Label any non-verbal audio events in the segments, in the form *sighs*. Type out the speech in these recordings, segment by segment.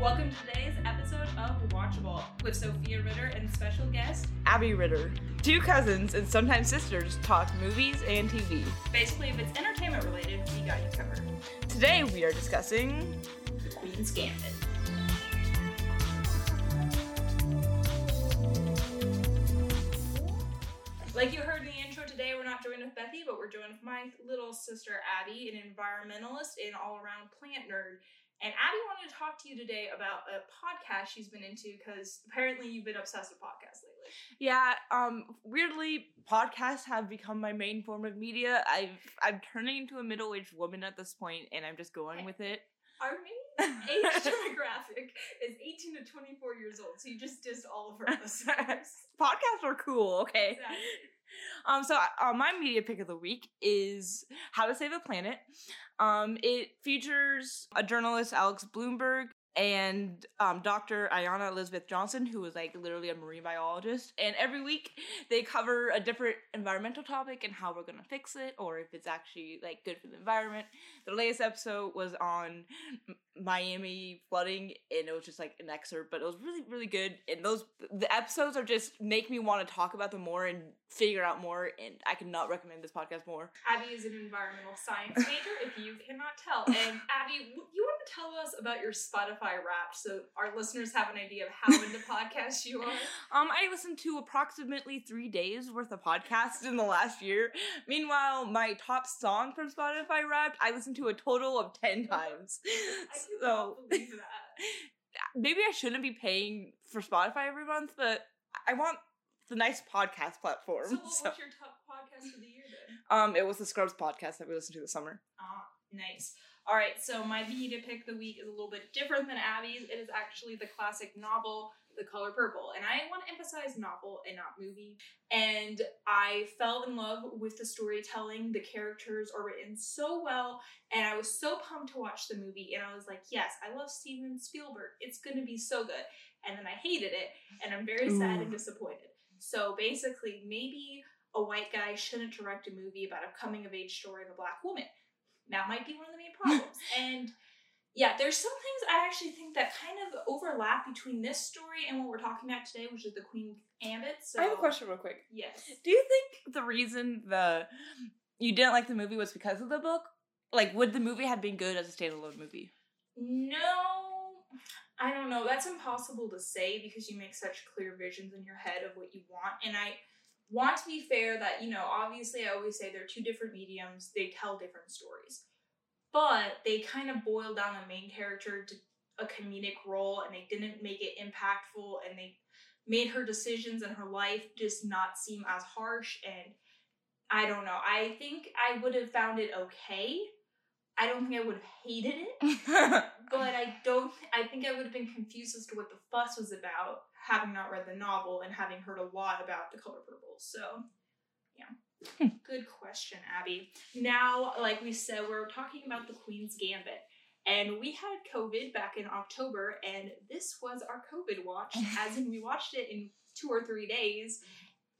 Welcome to today's episode of Watchable with Sophia Ritter and special guest. Abby Ritter. Two cousins and sometimes sisters talk movies and TV. Basically, if it's entertainment related, we got you covered. Today we are discussing The Queen's Gambit. Like you heard in the intro today, we're not joined with Bethy, but we're joined with my little sister Abby, an environmentalist and all around plant nerd. And Abby wanted to talk to you today about a podcast she's been into because apparently you've been obsessed with podcasts lately. Yeah, um weirdly podcasts have become my main form of media. I've I'm turning into a middle-aged woman at this point and I'm just going with it. Our *laughs* main age demographic is 18 to 24 years old, so you just dissed all of our listeners. *laughs* Podcasts are cool, okay? Exactly. Um, so uh, my media pick of the week is How to Save a Planet. Um, it features a journalist, Alex Blumberg, and um, Dr. Ayana Elizabeth Johnson, who is like literally a marine biologist. And every week they cover a different environmental topic and how we're gonna fix it, or if it's actually like good for the environment. The latest episode was on M- Miami flooding, and it was just like an excerpt, but it was really, really good. And those the episodes are just make me want to talk about them more and figure out more. And I cannot recommend this podcast more. Abby is an environmental science major, if you cannot tell. And *laughs* Abby, you want to tell us about your Spotify Wrapped so our listeners have an idea of how into *laughs* podcasts you are? Um, I listened to approximately three days worth of podcasts in the last year. Meanwhile, my top song from Spotify Wrapped, I listened to a total of ten *laughs* times. I So believe that. *laughs* maybe I shouldn't be paying for Spotify every month, but I want the nice podcast platform. So, what So, was your top podcast of the year then? um, it was the Scrubs podcast that we listened to this summer. Ah, nice. All right, so my media pick the week is a little bit different than Abby's. It is actually the classic novel, The Color Purple. And I want to emphasize novel and not movie. And I fell in love with the storytelling. The characters are written so well. And I was so pumped to watch the movie. And I was like, yes, I love Steven Spielberg. It's going to be so good. And then I hated it. And I'm very sad and disappointed. So basically, maybe a white guy shouldn't direct a movie about a coming of age story of a black woman. That might be one of the main problems. *laughs* and yeah, there's some things I actually think that kind of overlap between this story and what we're talking about today, which is the Queen Gambit. So I have a question real quick. Yes. Do you think the reason the you didn't like the movie was because of the book? Like, would the movie have been good as a standalone movie? No, I don't know. That's impossible to say because you make such clear visions in your head of what you want. And I want to be fair that, you know, obviously I always say they're two different mediums, they tell different stories. But they kind of boil down the main character to a comedic role and they didn't make it impactful and they made her decisions in her life just not seem as harsh and I don't know. I think I would have found it okay. I don't think I would have hated it *laughs* but I don't. I think I would have been confused as to what the fuss was about, having not read the novel and having heard a lot about the color purple. So, yeah, hmm. good question, Abby. Now, like we said, we're talking about the Queen's Gambit, and we had COVID back in October, and this was our COVID watch, *laughs* as in we watched it in two or three days.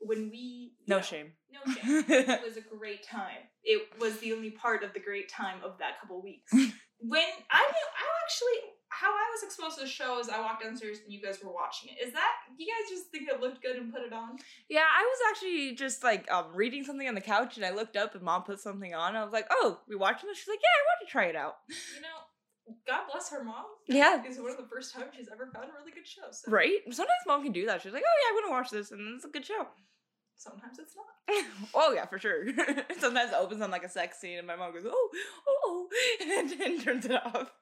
When we no know, shame. no *laughs* shame it was a great time. It was the only part of the great time of that couple weeks. *laughs* when I I actually, how I was exposed to the show is I walked downstairs and you guys were watching it. Is that, you guys just think it looked good and put it on? Yeah, I was actually just like um reading something on the couch and I looked up and mom put something on. I was like, "Oh, we watching this?" She's like, "Yeah, I want to try it out." You know, God bless her mom. Yeah, It's one of the first times she's ever found a really good show. So right. Sometimes mom can do that. She's like, "Oh yeah, I'm gonna watch this," and it's a good show. sometimes it's not. *laughs* oh yeah, for sure. *laughs* Sometimes it opens on like a sex scene, and my mom goes, "Oh, oh, oh," *laughs* and then turns it off.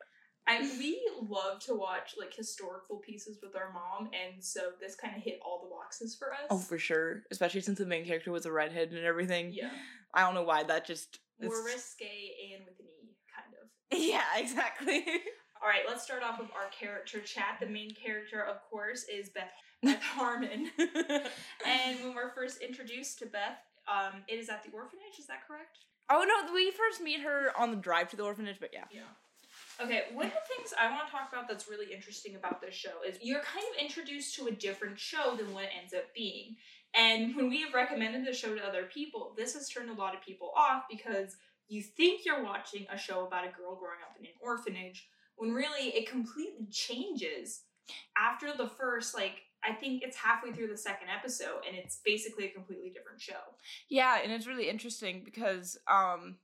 I we love to watch like historical pieces with our mom, and so this kind of hit all the boxes for us. Oh, for sure. Especially since the main character was a redhead and everything. yeah, I don't know why that just. more it's- risque and with an e, kind of. *laughs* Yeah, exactly. *laughs* All right, let's start off with our character chat. The main character, of course, is Beth, Beth Harmon. *laughs* and when we're first introduced to Beth, um, it is at the orphanage. Is that correct? oh no, we first meet her on the drive to the orphanage, but yeah. Yeah. Okay, one of the things I want to talk about that's really interesting about this show is you're kind of introduced to a different show than what it ends up being. And when we have recommended the show to other people, this has turned a lot of people off because you think you're watching a show about a girl growing up in an orphanage when really it completely changes after the first like I think it's halfway through the second episode and it's basically a completely different show. Yeah, and it's really interesting because um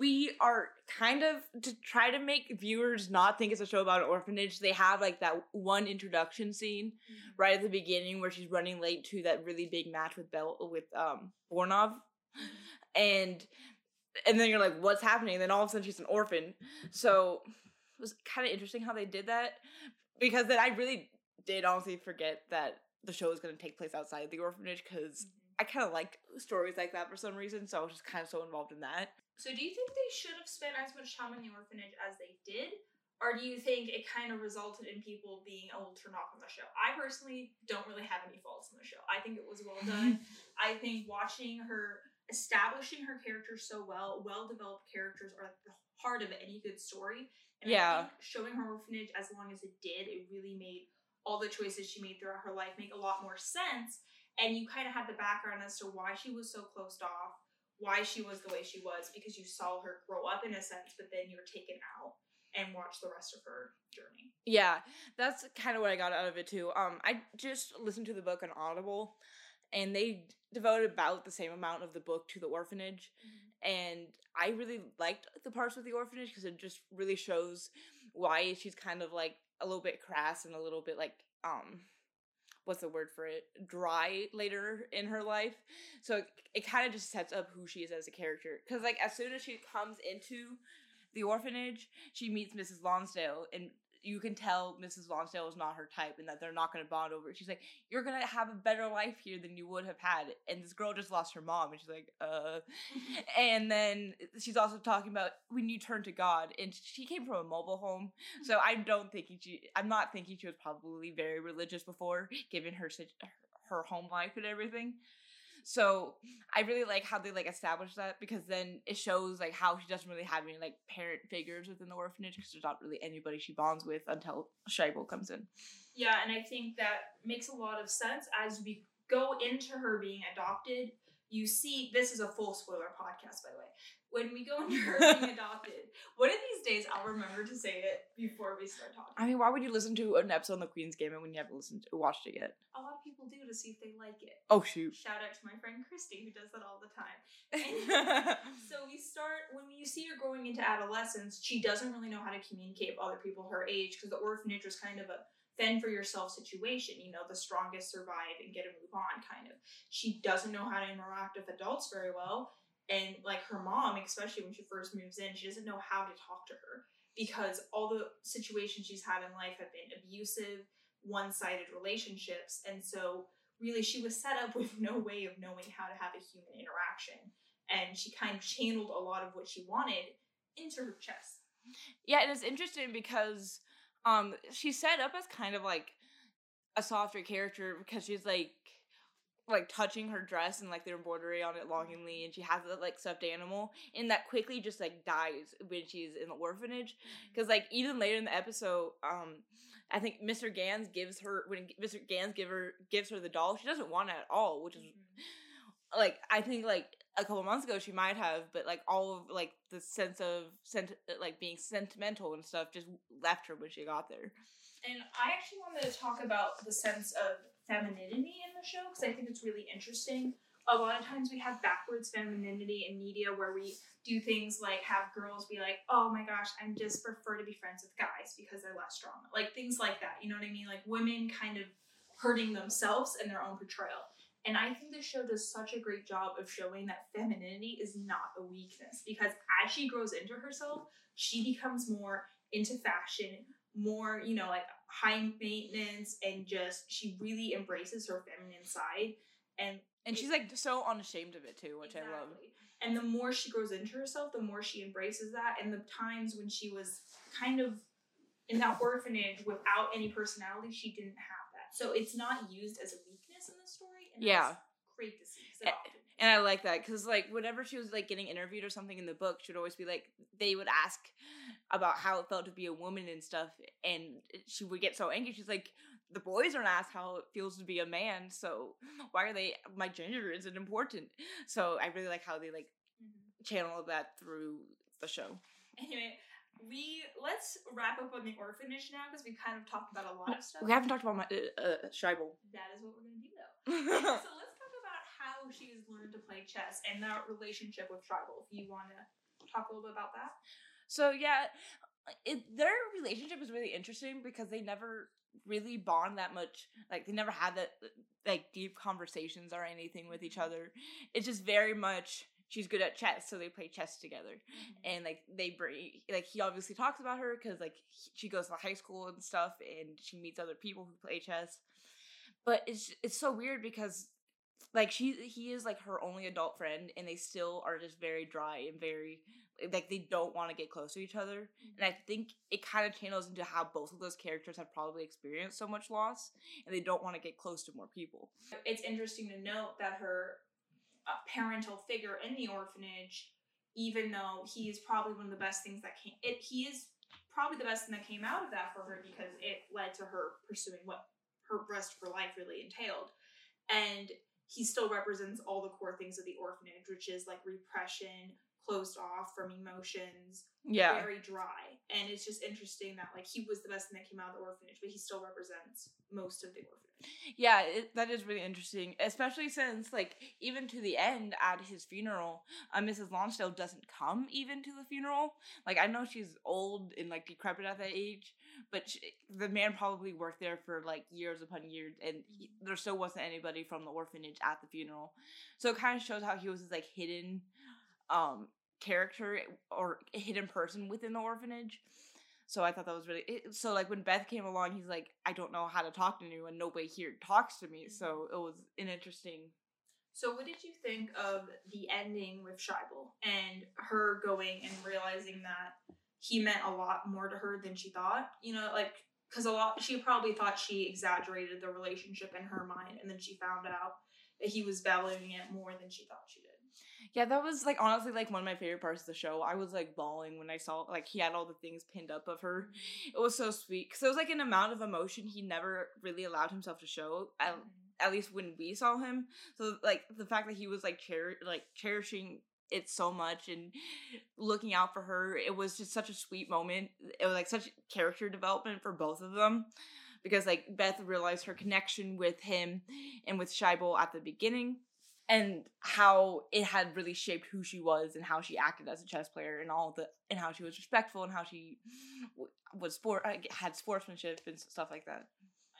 we are kind of to try to make viewers not think it's a show about an orphanage. They have like that one introduction scene mm-hmm. right at the beginning where she's running late to that really big match with Bell with um Borgov, and and then you're like, what's happening? And then all of a sudden she's an orphan. So it was kind of interesting how they did that because then I really did honestly forget that the show was going to take place outside the orphanage because. I kind of like stories like that for some reason. So I was just kind of so involved in that. So, do you think they should have spent as much time in the orphanage as they did? Or do you think it kind of resulted in people being able to turn off on the show? I personally don't really have any faults in the show. I think it was well done. *laughs* I think watching her establishing her character so well, well developed characters are the heart of any good story. And yeah. showing her orphanage as long as it did, it really made all the choices she made throughout her life make a lot more sense. And you kind of had the background as to why she was so closed off, why she was the way she was because you saw her grow up in a sense, but then you're taken out and watch the rest of her journey. Yeah, that's kind of what I got out of it too. Um, I just listened to the book on Audible, and they devoted about the same amount of the book to the orphanage, mm-hmm. and I really liked the parts with the orphanage because it just really shows why she's kind of like a little bit crass and a little bit like um what's the word for it dry later in her life. So it, it kind of just sets up who she is as a character. Because like as soon as she comes into the orphanage she meets mrs lonsdale and you can tell Mrs. Lonsdale is not her type and that they're not going to bond over it. She's like, You're going to have a better life here than you would have had. And this girl just lost her mom. And she's like, Uh. *laughs* and then she's also talking about when you turn to God. And she came from a mobile home. So I don't think she, I'm not thinking she was probably very religious before, given her, her home life and everything. So I really like how they like establish that because then it shows like how she doesn't really have any like parent figures within the orphanage because there's not really anybody she bonds with until Shaibel comes in. Yeah, and I think that makes a lot of sense as we go into her being adopted. You see, this is a full spoiler podcast, by the way when we go into *laughs* her being adopted, one of these days I'll remember to say it before we start talking. I mean, why would you listen to an episode of The Queen's Gambit when you haven't listened to, watched it yet? A lot of people do to see if they like it. Oh shoot! Shout out to my friend Christy who does that all the time. *laughs* so we start when you see her growing into adolescence. She doesn't really know how to communicate with other people her age because the orphanage was kind of a fend for yourself situation. You know, the strongest survive and get a move on kind of. She doesn't know how to interact with adults very well and like her mom especially when she first moves in she doesn't know how to talk to her because all the situations she's had in life have been abusive one-sided relationships and so really she was set up *laughs* with no way of knowing how to have a human interaction and she kind of channeled a lot of what she wanted into her chest yeah and it's interesting because um she's set up as kind of like a softer character because she's like like touching her dress and like the embroidery on it longingly and she has a like stuffed animal and that quickly just like dies when she's in the orphanage. Because like even later in the episode um i think mr Ganz gives her when mr Ganz give her gives her the doll she doesn't want it at all which is like i think like a couple months ago she might have but like all of like the sense of sent uh, like being sentimental and stuff just left her when she got there and i actually wanted to talk about the sense of femininity in the show because I think it's really interesting. A lot of times we have backwards femininity in media where we do things like have girls be like, oh my gosh, I just prefer to be friends with guys because they're less strong. Like things like that. You know what I mean? Like women kind of hurting themselves in their own portrayal. And I think the show does such a great job of showing that femininity is not a weakness because as she grows into herself, she becomes more into fashion, more, you know, like high maintenance and just she really embraces her feminine side and and she's like so unashamed of it too, which exactly. I love. And the more she grows into herself, the more she embraces that. And the times when she was kind of in that orphanage without any personality, she didn't have that. So it's not used as a weakness in the story. And yeah. great to see. And I like that because like whenever she was like getting interviewed or something in the book, she would always be like they would ask about how it felt to be a woman and stuff, and she would get so angry. She's like, the boys aren't asked how it feels to be a man, so why are they? My gender isn't important. So I really like how they like mm-hmm. channel that through the show. Anyway, we let's wrap up on the orphanage now because we kind of talked about a lot of stuff. We haven't talked about my uh, uh, Shaibel. That is what we're gonna do. *laughs* so let's talk about how she has learned to play chess and that relationship with Shaibel. If you want to talk a little bit about that. So yeah, it, their relationship is really interesting because they never really bond that much. Like they never had that like deep conversations or anything with each other. It's just very much she's good at chess, so they play chess together. Mm-hmm. And like they bring like he obviously talks about her because like he- she goes to high school and stuff, and she meets other people who play chess. But it's it's so weird because like she he is like her only adult friend, and they still are just very dry and very like they don't want to get close to each other. And I think it kind of channels into how both of those characters have probably experienced so much loss, and they don't want to get close to more people. it's interesting to note that her uh, parental figure in the orphanage, even though he is probably one of the best things that came, it he is probably the best thing that came out of that for her because it led to her pursuing what her rest of her life really entailed, and he still represents all the core things of the orphanage, which is like repression, closed off from emotions, Yeah. very dry. And it's just interesting that like he was the best thing that came out of the orphanage, but he still represents most of the orphanage. Yeah, it, that is really interesting, especially since like even to the end at his funeral, uh, Mrs. Lonsdale doesn't come even to the funeral. Like I know she's old and like decrepit at that age, but she, the man probably worked there for like years upon years, and he, there still wasn't anybody from the orphanage at the funeral. So it kind of shows how he was this like hidden um character or hidden person within the orphanage. So I thought that was really it, so. Like when Beth came along, he's like, "I don't know how to talk to anyone. Nobody here talks to me." So it was an interesting. So, what did you think of the ending with Shaibel and her going and realizing that he meant a lot more to her than she thought? You know, like because a lot she probably thought she exaggerated the relationship in her mind, and then she found out that he was valuing it more than she thought she did. Yeah, that was like honestly like one of my favorite parts of the show. I was like bawling when I saw like he had all the things pinned up of her. Mm-hmm. It was so sweet because it was like an amount of emotion he never really allowed himself to show. At, mm-hmm. at least when we saw him. So like the fact that he was like cher- like cherishing it so much and looking out for her, it was just such a sweet moment. It was like such character development for both of them. Because like Beth realized her connection with him and with Shaibel at the beginning and how it had really shaped who she was and how she acted as a chess player and all the and how she was respectful and how she was sport had sportsmanship and stuff like that.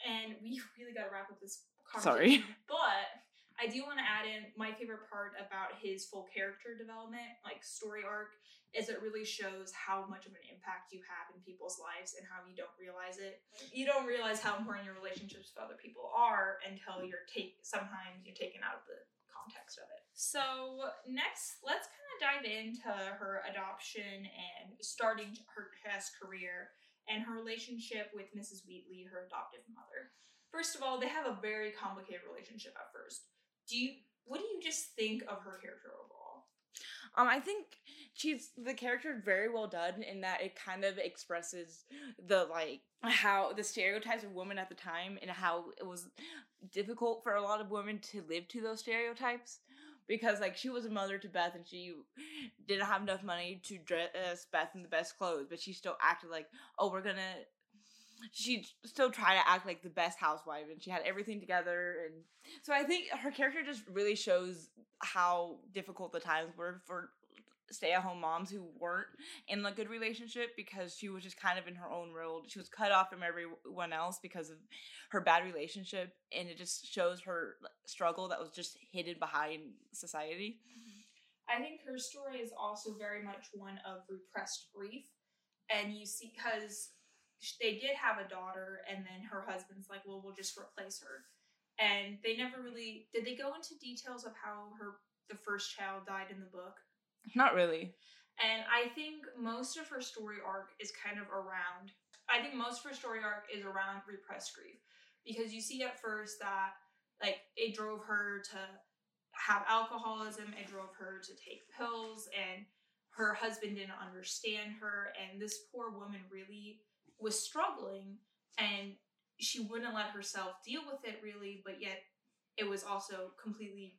and we really got to wrap up this Sorry. But I do want to add in my favorite part about his full character development, like story arc, is it really shows how much of an impact you have in people's lives and how you don't realize it. You don't realize how important your relationships with other people are until you're take sometimes you're taken out of the context of it. So next, let's kind of dive into her adoption and starting her chess career and her relationship with Mrs. Wheatley, her adoptive mother. First of all, they have a very complicated relationship at first. Do you what do you just think of her character overall? Um, I think she's the character very well done in that it kind of expresses the like how the stereotypes of women at the time and how it was difficult for a lot of women to live to those stereotypes because like she was a mother to Beth and she didn't have enough money to dress Beth in the best clothes, but she still acted like, oh, we're gonna. She still tried to act like the best housewife, and she had everything together, and so I think her character just really shows how difficult the times were for stay-at-home moms who weren't in a good relationship because she was just kind of in her own world. She was cut off from everyone else because of her bad relationship, and it just shows her struggle that was just hidden behind society. Mm-hmm. I think her story is also very much one of repressed grief, and you see because they did have a daughter, and then her husband's like, "Well, we'll just replace her," and they never really did. They go into details of how her the first child died in the book. Not really. And I think most of her story arc is kind of around, I think most of her story arc is around repressed grief. Because you see at first that, like, it drove her to have alcoholism, it drove her to take pills, and her husband didn't understand her. And this poor woman really was struggling, and she wouldn't let herself deal with it really, but yet it was also completely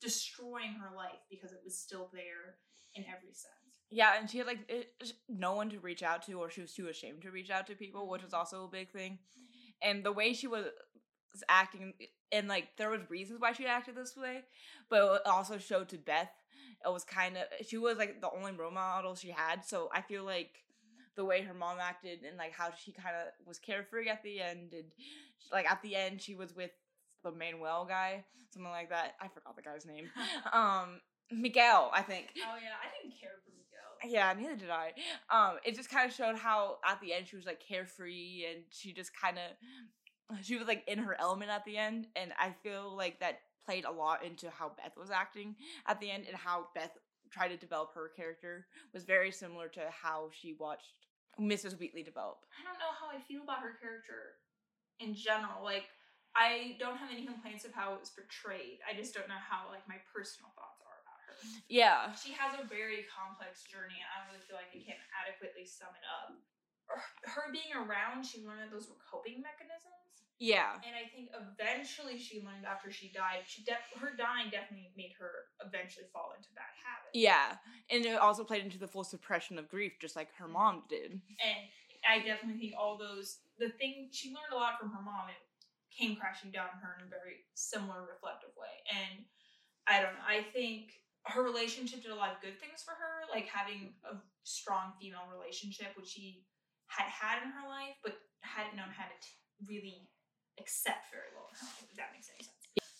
destroying her life because it was still there in every sense. Yeah, and she had like it, no one to reach out to, or she was too ashamed to reach out to people, which was mm-hmm. also a big thing. And the way she was acting, and like there was reasons why she acted this way, but it also showed to Beth. It was kind of she was like the only role model she had, so I feel like the way her mom acted and like how she kind of was carefree at the end, and like at the end she was with the Manuel guy, something like that. I forgot the guy's name. *laughs* um, Miguel, I think. Oh yeah, I didn't care for Miguel. Yeah, neither did I. Um, it just kind of showed how at the end she was like carefree and she just kind of she was like in her element at the end, and I feel like that played a lot into how Beth was acting at the end and how Beth tried to develop her character was very similar to how she watched Mrs. Wheatley develop. I don't know how I feel about her character in general. Like I don't have any complaints of how it was portrayed. I just don't know how like my personal thoughts are about her. Yeah. She has a very complex journey and I don't really feel like I can't adequately sum it up. Her being around, she learned that those were coping mechanisms. Yeah. And I think eventually she learned after she died, she her dying definitely made her eventually fall into bad habits. Yeah. And it also played into the full suppression of grief, just like her mom mm-hmm. did. And I definitely think all those the thing she learned a lot from her mom. It came crashing down on her in a very similar reflective way. And I don't know, I think her relationship did a lot of good things for her, like having a strong female relationship, which she had had in her life, but hadn't known how to t- really accept very well in if that makes any sense.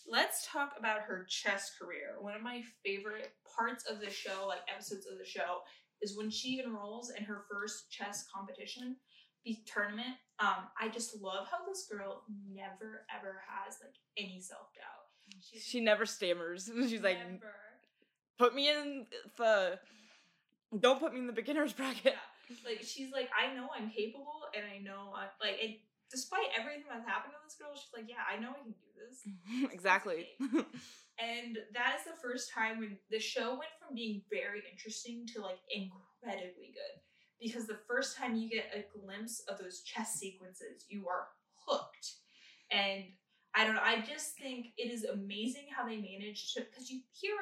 Let's talk about her chess career. One of my favorite parts of the show, like episodes of the show, is when she enrolls in her first chess competition the tournament. Um, I just love how this girl never ever has like any self doubt. She never stammers. *laughs* She's like, put me in the. Don't put me in the beginner's bracket. Yeah. Like she's like, I know I'm capable, and I know I like. And despite everything that's happened to this girl, she's like, yeah, I know I can do this. *laughs* exactly. *laughs* and that is the first time when the show went from being very interesting to like incredibly good because the first time you get a glimpse of those chess sequences, you are hooked. And I don't know, I just think it is amazing how they managed to, because you hear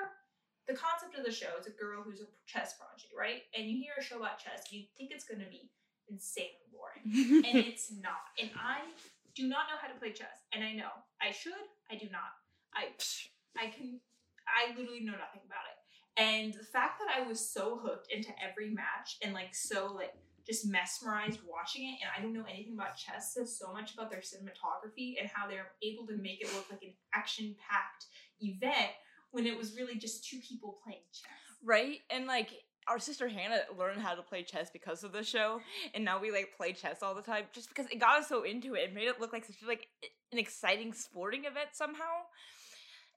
the concept of the show is a girl who's a chess prodigy, right? And you hear a show about chess, you think it's going to be insanely boring. and *laughs* it's not. And I do not know how to play chess. And I know I should, I do not. I I can I literally know nothing about it. And the fact that I was so hooked into every match and like so like just mesmerized watching it, and I don't know anything about chess, says so much about their cinematography and how they're able to make it look like an action packed event when it was really just two people playing chess. Right? And like our sister Hannah learned how to play chess because of the show, and now we like play chess all the time just because it got us so into it. It made it look like such like an exciting sporting event somehow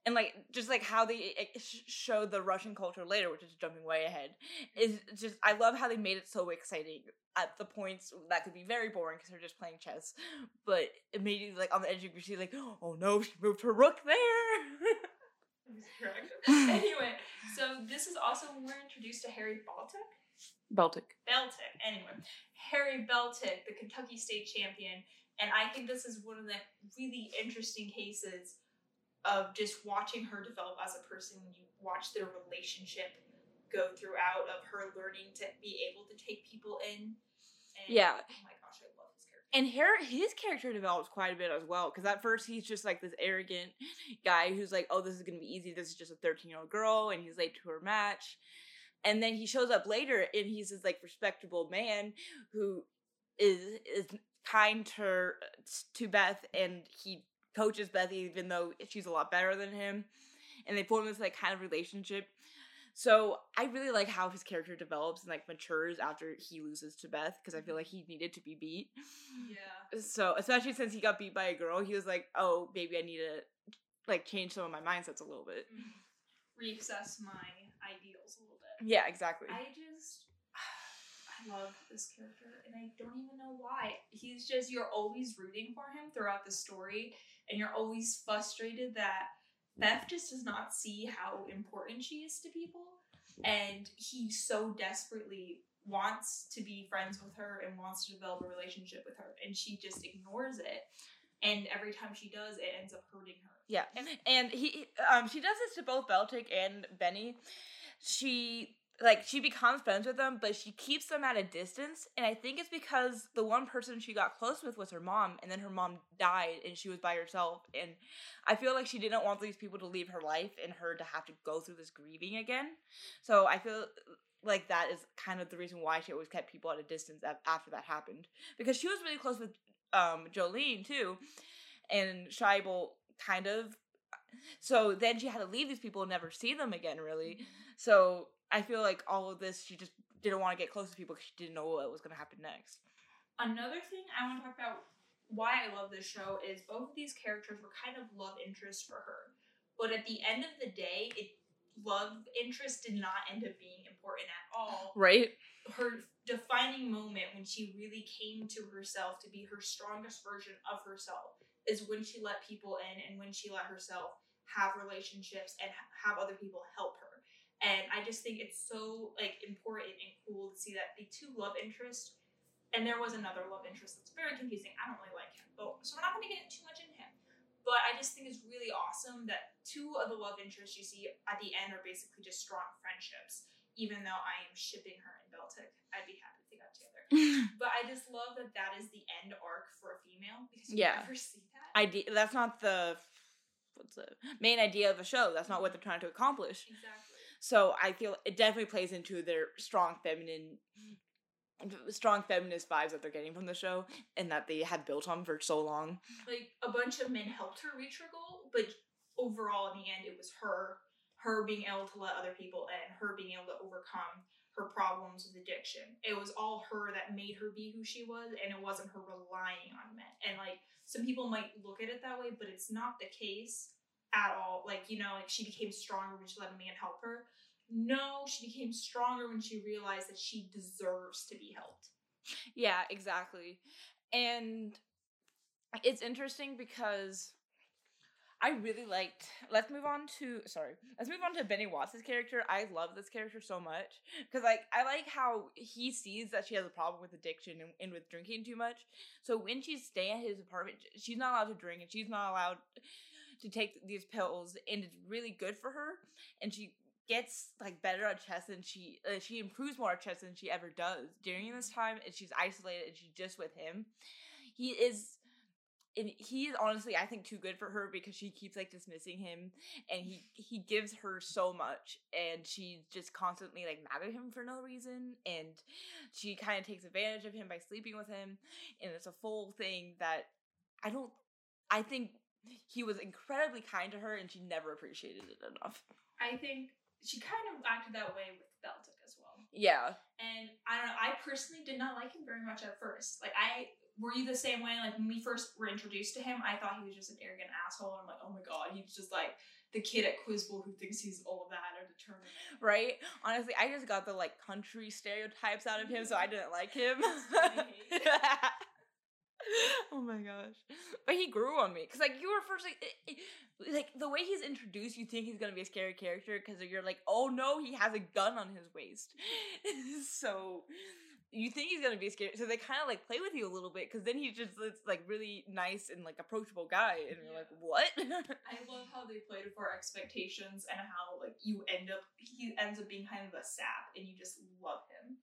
and like just like how they show the Russian culture later, which is jumping way ahead, is just I love how they made it so exciting at the points that could be very boring because they're just playing chess, but it made you like on the edge of your seat, like oh no, she moved her rook there. *laughs* Correct. *laughs* anyway, so this is also when we're introduced to Harry Baltic. Baltic. Baltic. Anyway, Harry Baltic, the Kentucky State champion, and I think this is one of the really interesting cases of just watching her develop as a person when you watch their relationship go throughout of her learning to be able to take people in. And, yeah. Oh my gosh, I love his character. And her, his character develops quite a bit as well. Because at first he's just like this arrogant guy who's like, oh, this is to be easy. This is just a 13 year old girl. And he's late to her match. And then he shows up later and he's this like respectable man who is is kind to her, uh, to Beth and he coaches Bethy, even though she's a lot better than him, and they form this like kind of relationship. So I really like how his character develops and like matures after he loses to Beth because I feel like he needed to be beat. Yeah. So especially since he got beat by a girl, he was like, "Oh, maybe I need to like change some of my mindsets a little bit, mm-hmm. reassess my ideals a little bit." Yeah, exactly. I just I love this character, and I don't even know why. He's just you're always rooting for him throughout the story and you're always frustrated that Beth just does not see how important she is to people. And he so desperately wants to be friends with her and wants to develop a relationship with her. And she just ignores it. And every time she does, it ends up hurting her. Yeah. And he um she does this to both Baltic and Benny. She like she becomes friends with them, but she keeps them at a distance. And I think it's because the one person she got close with was her mom, and then her mom died, and she was by herself. And I feel like she didn't want these people to leave her life and her to have to go through this grieving again. So I feel like that is kind of the reason why she always kept people at a distance after that happened because she was really close with um, Jolene too, and Shaibel kind of. So then she had to leave these people and never see them again, really. Mm-hmm. So I feel like all of this, she just didn't want to get close to people because she didn't know what was going to happen next. Another thing I want to talk about why I love this show is both of these characters were kind of love interest for her. But at the end of the day, it love interest did not end up being important at all. Right. Her defining moment when she really came to herself to be her strongest version of herself is when she let people in and when she let herself have relationships and have other people help her. And I just think it's so like important and cool to see that the two love interest, and there was another love interest that's very confusing. I don't really like him, but so we're not going to get too much into him. But I just think it's really awesome that two of the love interests you see at the end are basically just strong friendships. Even though I am shipping her and Beltik, I'd be happy if they got together. *laughs* but I just love that that is the end arc for a female because you yeah. never see that. Idea. That's not the what's the main idea of the show. That's not what they're trying to accomplish. Exactly. So I feel it definitely plays into their strong feminine strong feminist vibes that they're getting from the show and that they had built on for so long. Like a bunch of men helped her reach her goal, but overall in the end it was her her being able to let other people in, her being able to overcome her problems with addiction. It was all her that made her be who she was and it wasn't her relying on men. And like some people might look at it that way, but it's not the case at all. Like, you know, like she became stronger when she let a man help her. No, she became stronger when she realized that she deserves to be helped. Yeah, exactly. And it's interesting because I really liked. Let's move on to sorry. Let's move on to Benny Watts' character. I love this character so much because like I like how he sees that she has a problem with addiction and, and with drinking too much. So when she's staying at his apartment, she's not allowed to drink and she's not allowed to take these pills and it's really good for her and she gets like better at chess than she uh, she improves more at chess than she ever does during this time and she's isolated and she's just with him. He is and he is honestly i think too good for her because she keeps like dismissing him and he he gives her so much and she's just constantly like mad at him for no reason and she kind of takes advantage of him by sleeping with him and it's a full thing that i don't i think he was incredibly kind to her and she never appreciated it enough. I think she kind of acted that way with Beltik as well. Yeah. And I don't know, I personally did not like him very much at first. Like I were you the same way? Like when we first were introduced to him, I thought he was just an arrogant asshole. And I'm like, oh my god, he's just like the kid at Quizbowl who thinks he's all that or determined. Right? Honestly, I just got the like country stereotypes out of him, so I didn't like him. *laughs* *laughs* *laughs* oh my gosh. But he grew on me. Because, like, you were first, like, it, it, like, the way he's introduced, you think he's going to be a scary character because you're like, oh no, he has a gun on his waist. *laughs* so, you think he's going to be scary. So, they kind of, like, play with you a little bit because then he's just, this, like, really nice and, like, approachable guy. And you're like, what? *laughs* I love how they played for expectations and how, like, you end up, he ends up being kind of a sap and you just love him.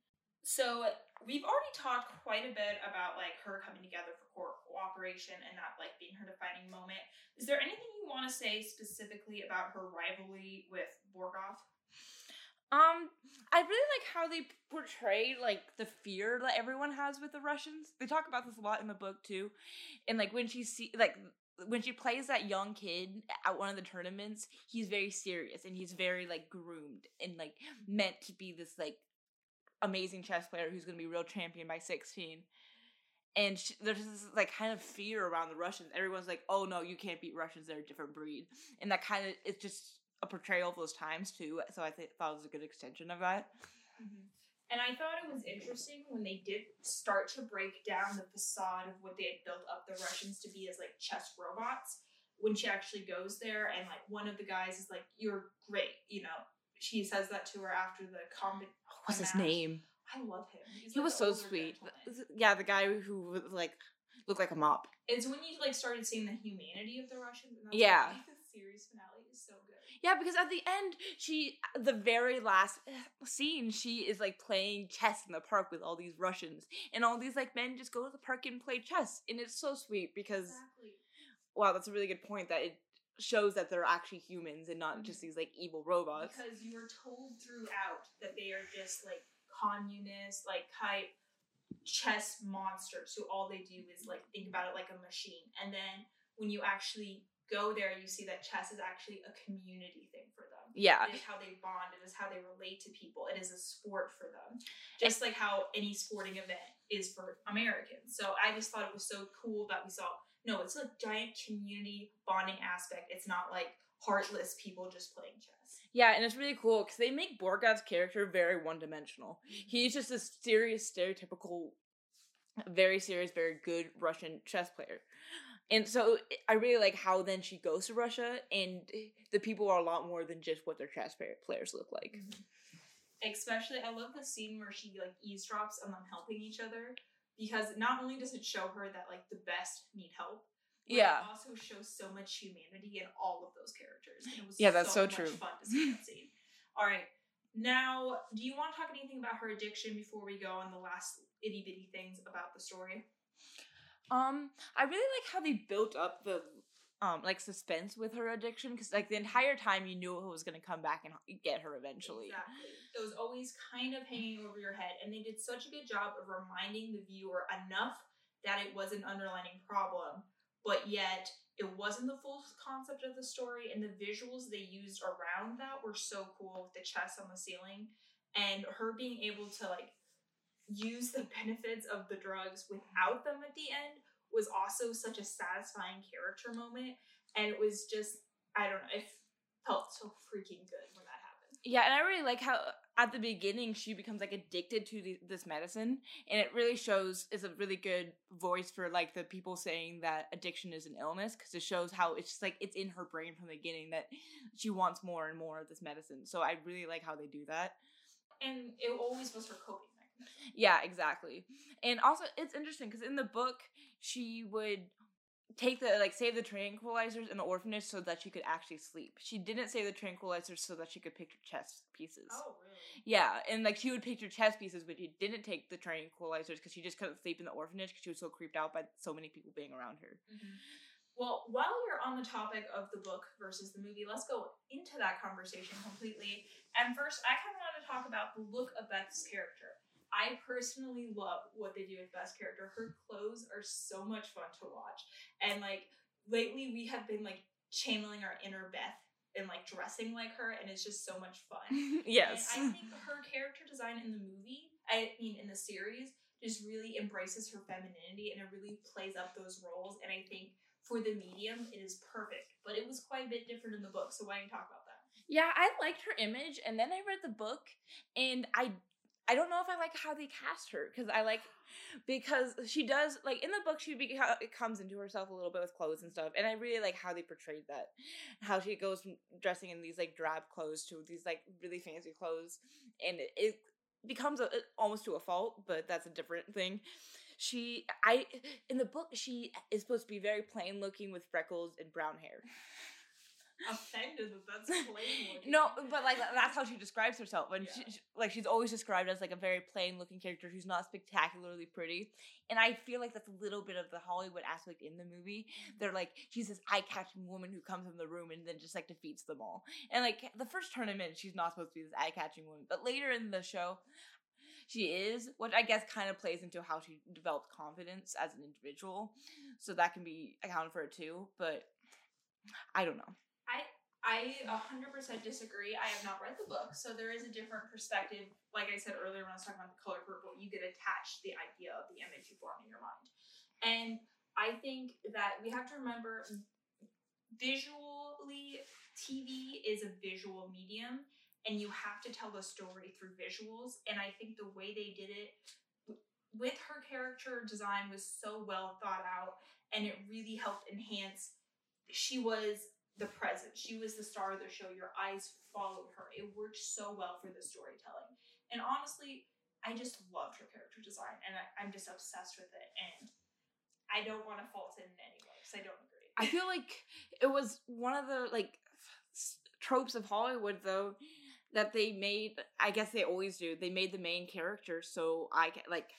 So we've already talked quite a bit about like her coming together for cooperation and that like being her defining moment. Is there anything you want to say specifically about her rivalry with Borgov? Um, I really like how they portray like the fear that everyone has with the Russians. They talk about this a lot in the book too, and like when she see like when she plays that young kid at one of the tournaments, he's very serious and he's very like groomed and like meant to be this like amazing chess player who's going to be real champion by 16 and she, there's this like kind of fear around the Russians. Everyone's like, "Oh no, you can't beat Russians; they're a different breed," and that kind of it's just a portrayal of those times too. So I th- thought it was a good extension of that. Mm-hmm. And I thought it was interesting when they did start to break down the facade of what they had built up the Russians to be as like chess robots. When she actually goes there, and like one of the guys is like, "You're great," you know. She says that to her after the combat What's his name? I love him. He's he like was so sweet. Gentleman. Yeah, the guy who like looked like a mop. It's when you like started seeing the humanity of the Russians. yeah. series finale is so good. Yeah, because at the end, she the very last uh, scene, she is like playing chess in the park with all these Russians, and all these like men just go to the park and play chess, and it's so sweet because Exactly. wow, that's a really good point that it shows that they're actually humans and not just mm-hmm. these like evil robots. Because you were told throughout that they are just like communist, like type chess monsters who all they do is like think about it like a machine. And then when you actually go there, you see that chess is actually a community thing for them. Yeah, It is how they bond. It is how they relate to people. It is a sport for them, just like how any sporting event is for Americans. So I just thought it was so cool that we saw. No, it's a giant community bonding aspect. It's not like heartless people just playing chess. yeah, and it's really cool because they make Borgov's character very one dimensional. Mm-hmm. He's just a serious, stereotypical, very serious, very good Russian chess player. And so I really like how then she goes to Russia and the people are a lot more than just what their chess players look like. Mm-hmm. Especially, I love the scene where she like eavesdrops on them helping each other because not only does it show her that like the best need help, but Yeah. it also shows so much humanity in all of those characters. And it was Yeah, that's so much true. Fun to see that scene. *laughs* All right, now do you want to talk anything about her addiction before we go on the last itty bitty things about the story? Um, I really like how they built up the um like suspense with her addiction because like the entire time you knew it was gonna come back and get her eventually. Exactly. It was always kind of hanging over your head, and they did such a good job of reminding the viewer enough that it was an underlining problem, but yet it wasn't the full concept of the story, and the visuals they used around that were so cool with the chest on the ceiling, and her being able to like use the *laughs* benefits of the drugs without them at the end was also such a satisfying character moment, and it was just I don't know, it felt so freaking good when that happened. Yeah, and I really like how at the beginning she becomes like addicted to the, this medicine, and it really shows is a really good voice for like the people saying that addiction is an illness because it shows how it's just like it's in her brain from the beginning that she wants more and more of this medicine. So I really like how they do that. and it always was her coping. Yeah, exactly. And also, it's interesting because in the book, she would take the like save the tranquilizers in the orphanage so that she could actually sleep. She didn't save the tranquilizers so that she could picture chess pieces. Oh, really? Yeah, and like she would picture chess pieces, but she didn't take the tranquilizers because she just couldn't sleep in the orphanage because she was so creeped out by so many people being around her. Mm-hmm. Well, while we're on the topic of the book versus the movie, let's go into that conversation completely. And first, I kind of want to talk about the look of Beth's character. I personally love what they do with Beth's character. Her clothes are so much fun to watch. And like lately we have been like channeling our inner Beth and like dressing like her and it's just so much fun. *laughs* yes. And I think her character design in the movie, I mean in the series, just really embraces her femininity and it really plays up those roles. And I think for the medium, it is perfect. But it was quite a bit different in the book. So why don't you talk about that? Yeah, I liked her image, and then I read the book, and I I don't know if I like how they cast her because I like because she does like in the book she beca- comes into herself a little bit with clothes and stuff, and I really like how they portrayed that, how she goes from dressing in these like drab clothes to these like really fancy clothes, and it, it becomes a, almost to a fault, but that's a different thing. She I in the book she is supposed to be very plain looking with freckles and brown hair. Offended that that's *laughs* plain looking. No, but like that's how she describes herself. When Yeah. she, she- like she's always described as like a very plain looking character who's not spectacularly pretty. And I feel like that's a little bit of the Hollywood aspect in the movie. Mm-hmm. They're like she's this eye catching woman who comes in the room and then just like defeats them all. And like the first tournament, she's not supposed to be this eye catching woman, but later in the show. She is, which I guess kind of plays into how she developed confidence as an individual. So that can be accounted for too. But I don't know. I 100% disagree. I have not read the book, so there is a different perspective. Like I said earlier when I was talking about the color purple, you get attached to the idea of the image you form in your mind. And I think that we have to remember visually, TV is a visual medium, and you have to tell the story through visuals. And I think the way they did it with her character design was so well thought out, and it really helped enhance. She was the present. She was the star of the show. Your eyes followed her. It worked so well for the storytelling. And honestly, I just loved her character design, and I, I'm just obsessed with it. And I don't want to fault it in any way because I don't agree. I feel like it was one of the like tropes of Hollywood though that they made. I guess they always do. They made the main character so I ca- like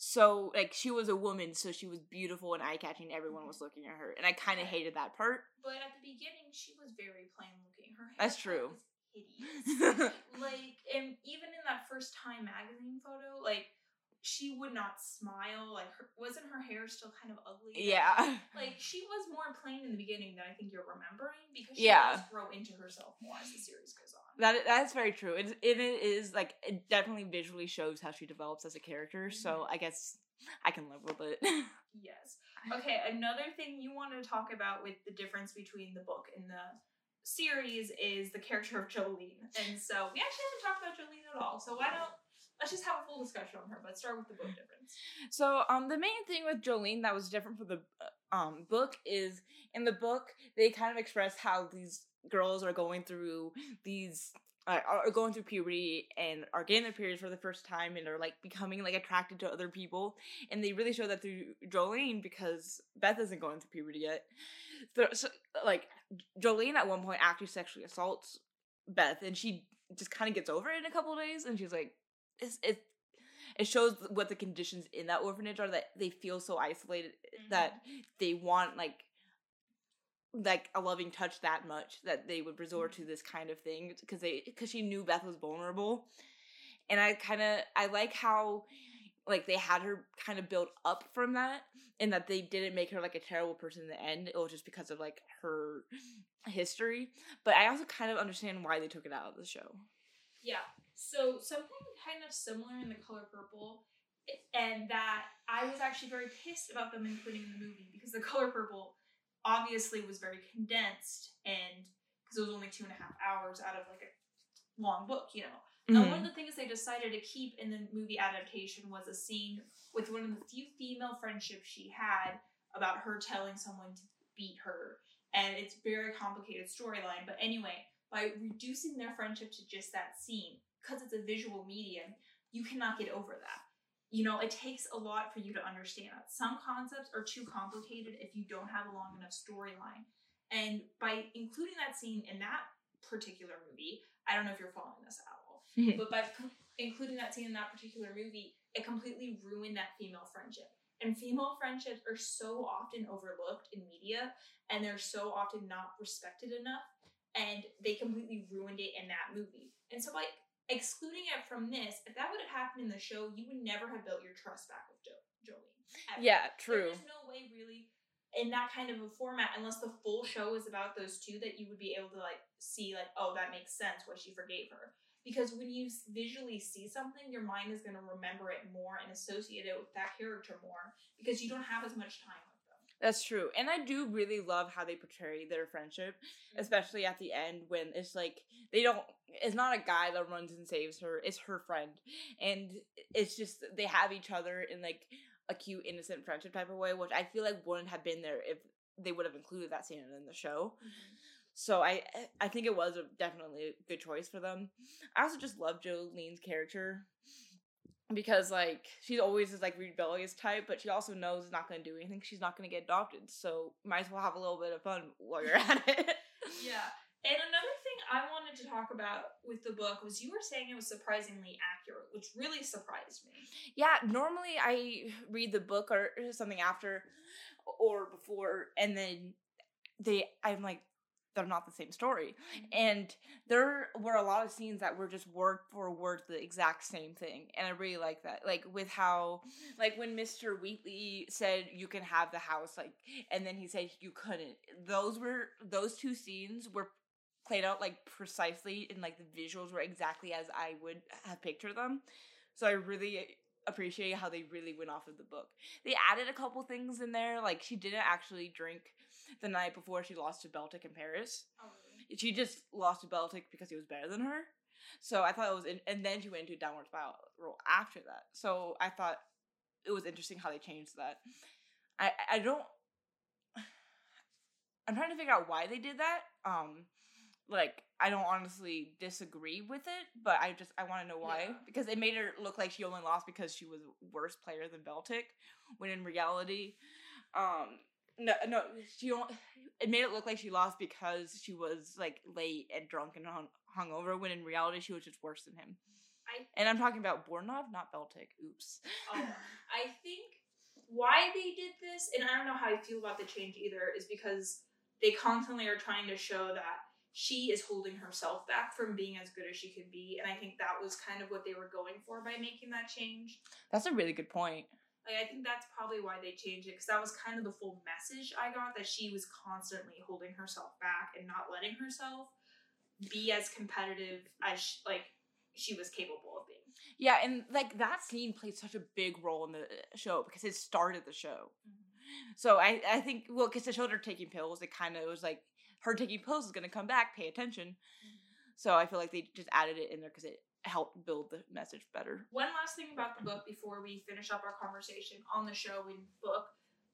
so like she was a woman, so she was beautiful and eye catching. Everyone was looking at her, and I kind of hated that part. But at the beginning, she was very plain looking. Her That's true. hideous. *laughs* like, and even in that first Time magazine photo, like she would not smile. Like, her, wasn't her hair still kind of ugly? yeah. *laughs* Like she was more plain in the beginning than I think you're remembering because she Yeah. does grow into herself more as the series goes on. That that's very true. It it is like it definitely visually shows how she develops as a character. So I guess I can live with it. *laughs* Yes. Okay, another thing you wanted to talk about with the difference between the book and the series is the character of Jolene. And so we actually haven't talked about Jolene at all. So why don't let's just have a full discussion on her, but start with the book difference. So, um, the main thing with Jolene that was different for the uh, um book is in the book they kind of express how these girls are going through these uh, are going through puberty and are getting their periods for the first time and are like becoming like attracted to other people and they really show that through Jolene because Beth isn't going through puberty yet. So, so like Jolene at one point actually sexually assaults Beth and she just kind of gets over it in a couple days and she's like it's, it it shows what the conditions in that orphanage are that they feel so isolated that mm-hmm. they want like like a loving touch that much that they would resort to mm-hmm. this kind of thing because they because she knew Beth was vulnerable. And I kind of I like how like they had her kind of build up from that and that they didn't make her like a terrible person in the end it was just because of like her history. But I also kind of understand why they took it out of the show. Yeah. So something kind of similar in the color purple, and that I was actually very pissed about them including in the movie because the *laughs* color purple obviously was very condensed and because it was only two and a half hours out of like a long book, you know. And one of mm-hmm. the things they decided to keep in the movie adaptation was a scene with one of the few female friendships she had about her telling someone to beat her. And it's very complicated storyline. But anyway, by reducing their friendship to just that scene, because it's a visual medium, you cannot get over that. You know, it takes a lot for you to understand that. Some concepts are too complicated if you don't have a long enough storyline. And by including that scene in that particular movie, I don't know if you're following this at all, *laughs* but by com- including that scene in that particular movie, it completely ruined that female friendship. And female friendships are so often overlooked in media, and they're so often not respected enough, and they completely ruined it in that movie. And so, by excluding it from this, if that would have happened in the show, you would never have built your trust back with jo- Jolene. ever. yeah true There's no way really in that kind of a format, unless the full show is about those two, that you would be able to like see like, oh, that makes sense what she forgave her. Because when you visually see something, your mind is going to remember it more and associate it with that character more because you don't have as much time. That's true. And I do really love how they portray their friendship, mm-hmm. especially at the end when it's like they don't it's not a guy that runs and saves her, it's her friend. And it's just they have each other in like a cute innocent friendship type of way, which I feel like wouldn't have been there if they would have included that scene in the show. Mm-hmm. So I I think it was a definitely a good choice for them. I also just love Jolene's character because like she's always this like rebellious type, but she also knows it's not going to do anything. She's not going to get adopted, so might as well have a little bit of fun while you're at it. *laughs* Yeah. And another thing I wanted to talk about with the book was you were saying it was surprisingly accurate, which really surprised me. Yeah, normally I read the book or something after or before, and then they I'm like they're not the same story. Mm-hmm. And there were a lot of scenes that were just word for word the exact same thing. And I really like that. Like with how like when Mr. Wheatley said you can have the house, like and then he said you couldn't. Those were those two scenes were played out like precisely and like the visuals were exactly as I would have pictured them. So I really appreciate how they really went off of the book. They added a couple things in there, like she didn't actually drink the night before she lost to Beltik in Paris. Oh, really? She just lost to Beltik because he was better than her. So I thought it was, in, and then she went into a downward spiral after that. So I thought it was interesting how they changed that. I I don't. *sighs* I'm trying to figure out why they did that. Um, like I don't honestly disagree with it, but I just I want to know why Yeah. because it made her look like she only lost because she was a worse player than Beltik, when in reality, um, no, no, she don't. It made it look like she lost because she was like late and drunk and hung hungover. When in reality, she was just worse than him. I And I'm talking about Borgov, not Beltik. Oops. Oh, *laughs* I think why they did this, and I don't know how I feel about the change either, is because they constantly are trying to show that she is holding herself back from being as good as she could be, and I think that was kind of what they were going for by making that change. That's a really good point. Like I think that's probably why they changed it because that was kind of the full message I got that she was constantly holding herself back and not letting herself be as competitive as sh like she was capable of being. Yeah, and like that scene played such a big role in the uh, show because it started the show. So I, I think well, because they showed her taking pills, it kind of was like her taking pills is gonna come back. Pay attention. So I feel like they just added it in there because it helped build the message better. One last thing about the book before we finish up our conversation on the show and book.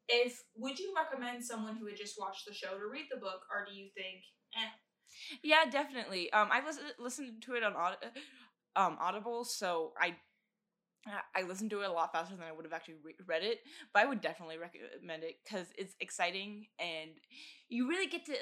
If would you recommend someone who had just watched the show to read the book, or do you think, eh? Yeah, definitely. Um, I listened listened to it on Aud- um Audible, so I I listened to it a lot faster than I would have actually re- read it. But I would definitely recommend it because it's exciting and you really get to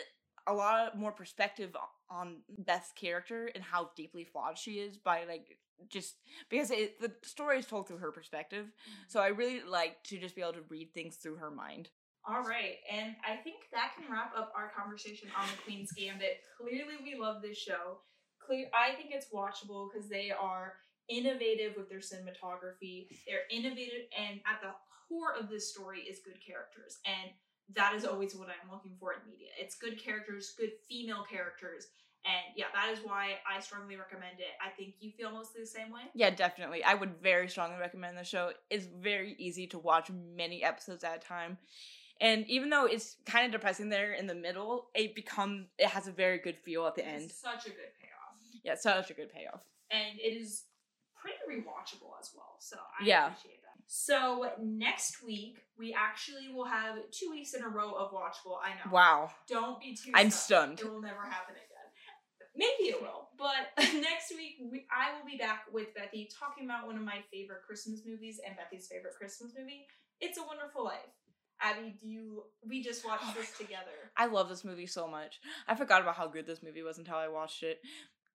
a lot more perspective on Beth's character and how deeply flawed she is by like just because it, the story is told through her perspective. So mm-hmm. I really like to just be able to read things through her mind. All right, and I think that can wrap up our conversation on the Queen's Gambit. Clearly, we love this show. Clear, I think it's watchable because they are innovative with their cinematography. They're innovative, and at the core of this story is good characters, and that is always what I'm looking for in media. It's good characters, good female characters, and yeah, that is why I strongly recommend it. I think you feel mostly the same way. Yeah, definitely. I would very strongly recommend the show. It's very easy to watch many episodes at a time. And even though it's kind of depressing there in the middle, it become it has a very good feel at the end. Such a good payoff, Yeah, such a good payoff. and it is pretty rewatchable as well. So I Yeah. appreciate. So next week we actually will have two weeks in a row of watchable. I know. Wow. Don't be too. I'm stunned. stunned. It will never happen again. Maybe it will, but *laughs* next week we, I will be back with Bethy talking about one of my favorite Christmas movies and Bethy's favorite Christmas movie. It's a Wonderful Life. Abby, do you? We just *sighs* watched this together. I love this movie so much. I forgot about how good this movie was until I watched it.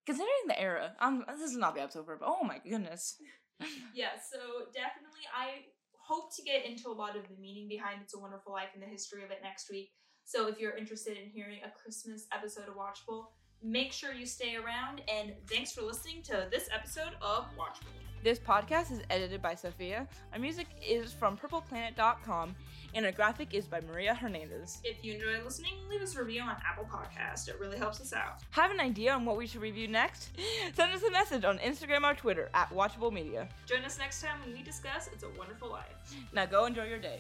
Considering the era, um, this is not the episode for, but oh my goodness. *laughs* yeah, so definitely I hope to get into a lot of the meaning behind It's a Wonderful Life and the history of it next week. So if you're interested in hearing a Christmas episode of Watchable, make sure you stay around and thanks for listening to this episode of Watchable. This podcast is edited by Sophia. Our music is from purpleplanet.com, and our graphic is by Maria Hernandez. If you enjoy listening, leave us a review on Apple Podcast. It really helps us out. Have an idea on what we should review next? *laughs* Send us a message on Instagram or Twitter at Watchable Media. Join us next time when we discuss It's a Wonderful Life. Now go enjoy your day.